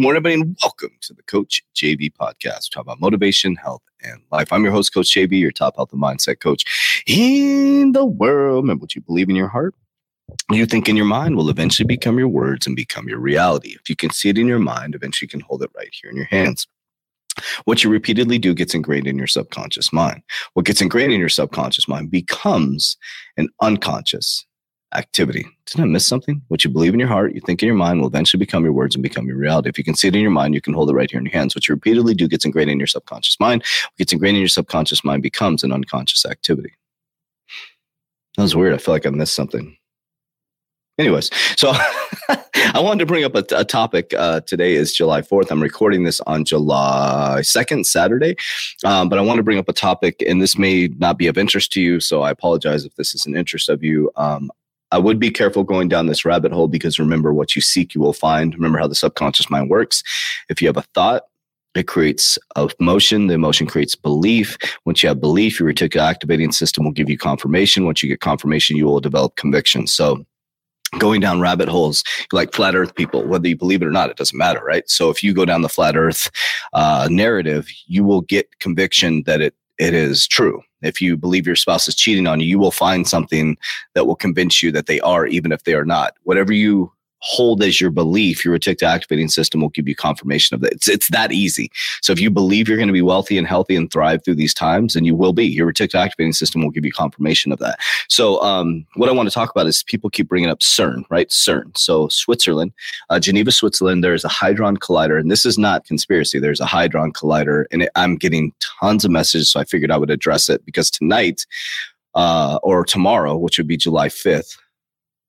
morning, everybody, and welcome to the Coach JV podcast. Talk about motivation, health, and life. I'm your host, Coach JV, your top health and mindset coach in the world. Remember what you believe in your heart. You think in your mind will eventually become your words and become your reality. If you can see it in your mind, eventually you can hold it right here in your hands. What you repeatedly do gets ingrained in your subconscious mind. What gets ingrained in your subconscious mind becomes an unconscious activity. Did I miss something? What you believe in your heart, you think in your mind will eventually become your words and become your reality. If you can see it in your mind, you can hold it right here in your hands. What you repeatedly do gets ingrained in your subconscious mind. What gets ingrained in your subconscious mind becomes an unconscious activity. That was weird. I feel like I missed something. Anyways, so I wanted to bring up a, a topic. Uh, today is July 4th. I'm recording this on July 2nd, Saturday. Um, but I want to bring up a topic, and this may not be of interest to you. So I apologize if this is an interest of you. Um, I would be careful going down this rabbit hole because remember, what you seek, you will find. Remember how the subconscious mind works. If you have a thought, it creates a emotion. The emotion creates belief. Once you have belief, your reticular activating system will give you confirmation. Once you get confirmation, you will develop conviction. So, going down rabbit holes like flat earth people whether you believe it or not it doesn't matter right so if you go down the flat earth uh, narrative you will get conviction that it it is true if you believe your spouse is cheating on you you will find something that will convince you that they are even if they are not. Whatever you hold as your belief, your reticular activating system will give you confirmation of that. It's, it's that easy. So if you believe you're going to be wealthy and healthy and thrive through these times, and you will be, your reticular activating system will give you confirmation of that. So um, what I want to talk about is people keep bringing up CERN, right? CERN. So Switzerland, uh, Geneva, Switzerland, there's a Hadron Collider, and this is not conspiracy. There's a Hadron Collider, and it, I'm getting tons of messages, so I figured I would address it because tonight uh, or tomorrow, which would be July 5th,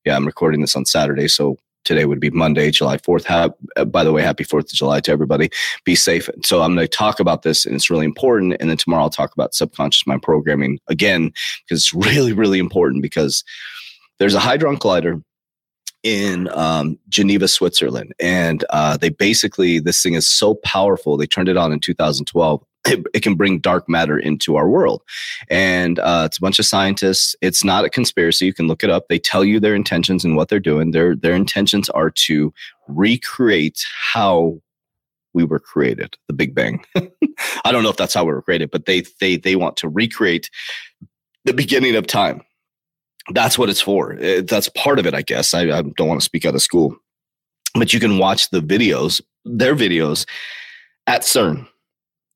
yeah, I'm recording this on Saturday, so today would be Monday, July 4th. Ha- uh, by the way, happy 4th of July to everybody. Be safe. So I'm going to talk about this and it's really important. And then tomorrow I'll talk about subconscious mind programming again, because it's really, really important because there's a Hadron Collider in um, Geneva, Switzerland. And uh, they basically, this thing is so powerful. They turned it on in 2012 it, it, can bring dark matter into our world. And uh, it's a bunch of scientists. It's not a conspiracy. You can look it up. They tell you their intentions and what they're doing. Their their intentions are to recreate how we were created, the Big Bang. I don't know if that's how we were created, but they they they want to recreate the beginning of time. That's what it's for. It, that's part of it, I guess. I, I don't want to speak out of school, but you can watch the videos, their videos at CERN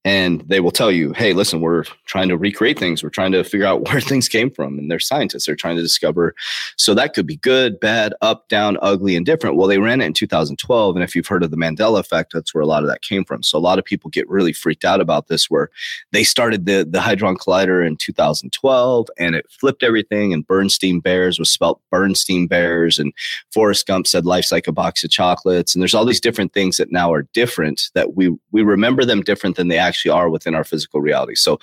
and they will tell you, hey, listen, we're trying to recreate things. We're trying to figure out where things came from. And they're scientists. They're trying to discover. So that could be good, bad, up, down, ugly, and different. Well, they ran it in 2012. And if you've heard of the Mandela effect, that's where a lot of that came from. So a lot of people get really freaked out about this, where they started the, the Hadron Collider in 2012 and it flipped everything. And Bernstein Bears was spelt Bernstein Bears. And Forrest Gump said life's like a box of chocolates. And there's all these different things that now are different that we, we remember them different than they actually are within our physical reality. So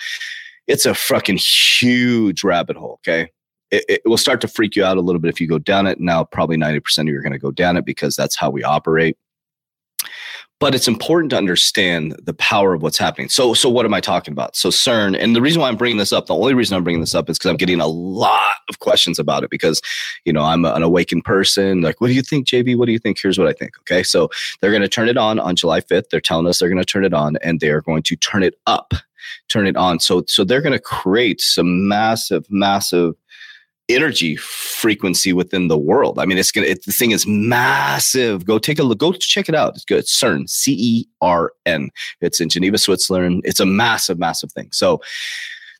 it's a fucking huge rabbit hole. Okay. It, it, will start to freak you out a little bit if you go down it. Now, probably 90% of you are going to go down it because that's how we operate. But it's important to understand the power of what's happening. So, so what am I talking about? So CERN, and the reason why I'm bringing this up, the only reason I'm bringing this up is because I'm getting a lot of questions about it. Because, you know, I'm an awakened person. Like, what do you think, JV? What do you think? Here's what I think. Okay, so they're going to turn it on on July 5th. They're telling us they're going to turn it on, and they are going to turn it up turn it on. So so they're going to create some massive, massive energy frequency within the world. I mean, it's gonna. It, the thing is massive. Go take a look. Go check it out. It's good. CERN, C E R N. It's in Geneva, Switzerland. It's a massive, massive thing. So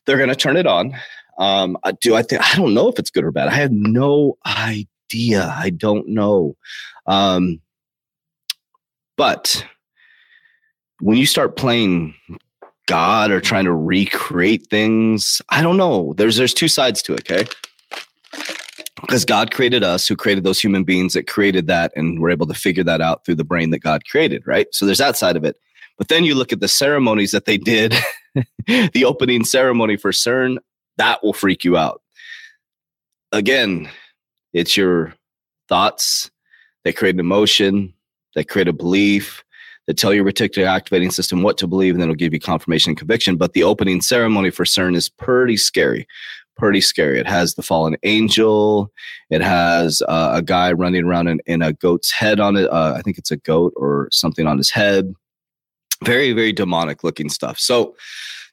they're to turn it on. Um, do I think? I don't know if it's good or bad. I have no idea. I don't know. Um, but when you start playing God or trying to recreate things. I don't know. There's there's two sides to it, okay? Because God created us, who created those human beings that created that, and we're able to figure that out through the brain that God created, right? So there's that side of it. But then you look at the ceremonies that they did, the opening ceremony for CERN, that will freak you out. Again, it's your thoughts that create an emotion, that create a belief, that tell your reticular activating system what to believe, and then it'll give you confirmation and conviction. But the opening ceremony for CERN is pretty scary. Pretty scary. It has the fallen angel. It has uh, a guy running around in, in, a goat's head on it. Uh, I think it's a goat or something on his head. Very, very demonic looking stuff. So,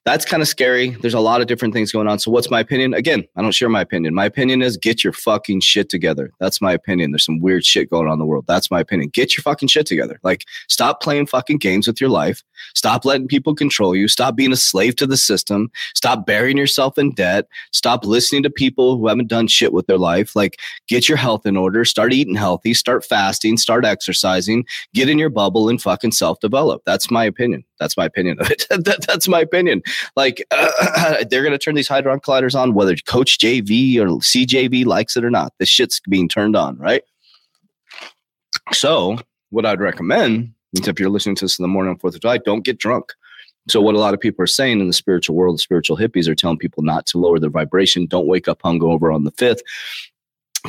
that's kind of scary. There's a lot of different things going on. So, what's my opinion? Again, I don't share my opinion. My opinion is get your fucking shit together. That's my opinion. There's some weird shit going on in the world. That's my opinion. Get your fucking shit together. Like, stop playing fucking games with your life. Stop letting people control you. Stop being a slave to the system. Stop burying yourself in debt. Stop listening to people who haven't done shit with their life. Like, get your health in order. Start eating healthy. Start fasting. Start exercising. Get in your bubble and fucking self develop. That's my opinion. That's my opinion of it. that, that's my opinion. Like uh, they're going to turn these hadron colliders on, whether Coach JV or CJV likes it or not. This shit's being turned on, right? So, what I'd recommend if you're listening to this in the morning on Fourth of July, don't get drunk. So, what a lot of people are saying in the spiritual world, the spiritual hippies are telling people not to lower their vibration. Don't wake up hungover on the fifth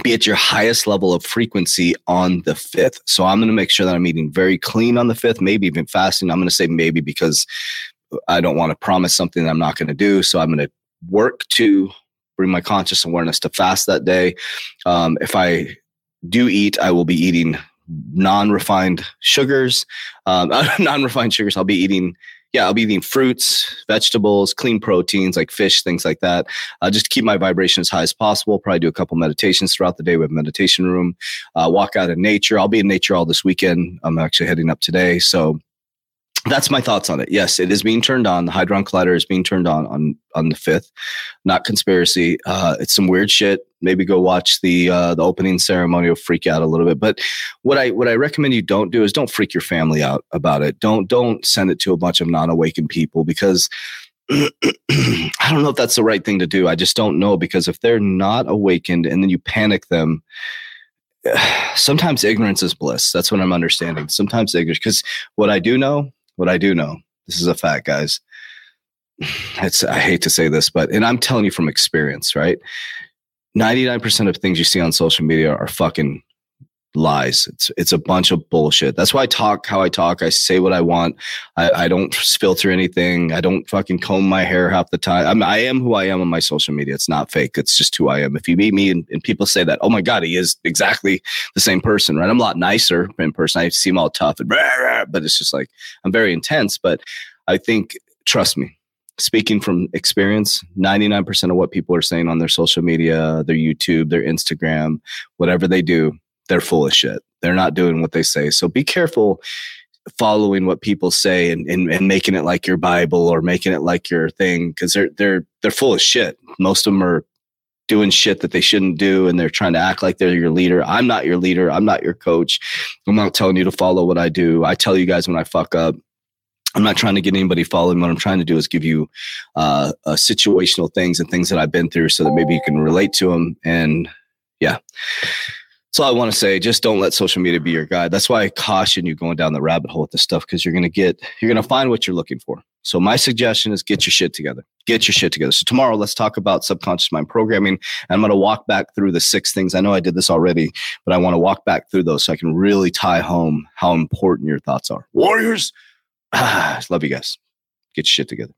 be at your highest level of frequency on the fifth. So I'm going to make sure that I'm eating very clean on the fifth, maybe even fasting. I'm going to say maybe because I don't want to promise something that I'm not going to do. So I'm going to work to bring my conscious awareness to fast that day. Um, if I do eat, I will be eating non-refined sugars, um, non-refined sugars. I'll be eating yeah, I'll be eating fruits, vegetables, clean proteins like fish, things like that. Uh, just to keep my vibration as high as possible. Probably do a couple meditations throughout the day. We have meditation room. Uh, walk out in nature. I'll be in nature all this weekend. I'm actually heading up today. So that's my thoughts on it. Yes, it is being turned on. The Hadron Collider is being turned on on on the fifth. Not conspiracy. Uh, it's some weird shit. Maybe go watch the uh, the opening ceremony. Will freak out a little bit. But what I what I recommend you don't do is don't freak your family out about it. Don't don't send it to a bunch of non awakened people because. I don't know if that's the right thing to do. I just don't know because if they're not awakened and then you panic them, sometimes ignorance is bliss. That's what I'm understanding. Sometimes ignorance, because what I do know what I do know, this is a fact, guys. It's I hate to say this, but and I'm telling you from experience, right? 99% of things you see on social media are fucking lies. It's it's a bunch of bullshit. That's why I talk how I talk. I say what I want. I, I don't filter anything. I don't fucking comb my hair half the time. I'm, I am who I am on my social media. It's not fake. It's just who I am. If you meet me and, and people say that, oh my god, he is exactly the same person, right? I'm a lot nicer in person. I seem all tough and rah, rah, but it's just like I'm very intense. But I think trust me. Speaking from experience, 99% of what people are saying on their social media, their YouTube, their Instagram, whatever they do, they're full of shit. They're not doing what they say. So be careful following what people say and, and, and making it like your Bible or making it like your thing because they're they're they're full of shit. Most of them are doing shit that they shouldn't do and they're trying to act like they're your leader. I'm not your leader. I'm not your coach. I'm not telling you to follow what I do. I tell you guys when I fuck up. I'm not trying to get anybody following. What I'm trying to do is give you uh, uh, situational things and things that I've been through so that maybe you can relate to them. And yeah. So I want to say, just don't let social media be your guide. That's why I caution you going down the rabbit hole with this stuff because you're to get, you're to find what you're looking for. So my suggestion is get your shit together. Get your shit together. So tomorrow, let's talk about subconscious mind programming. I'm going to walk back through the six things. I know I did this already, but I want to walk back through those so I can really tie home how important your thoughts are. Warriors, ah, love you guys. Get your shit together.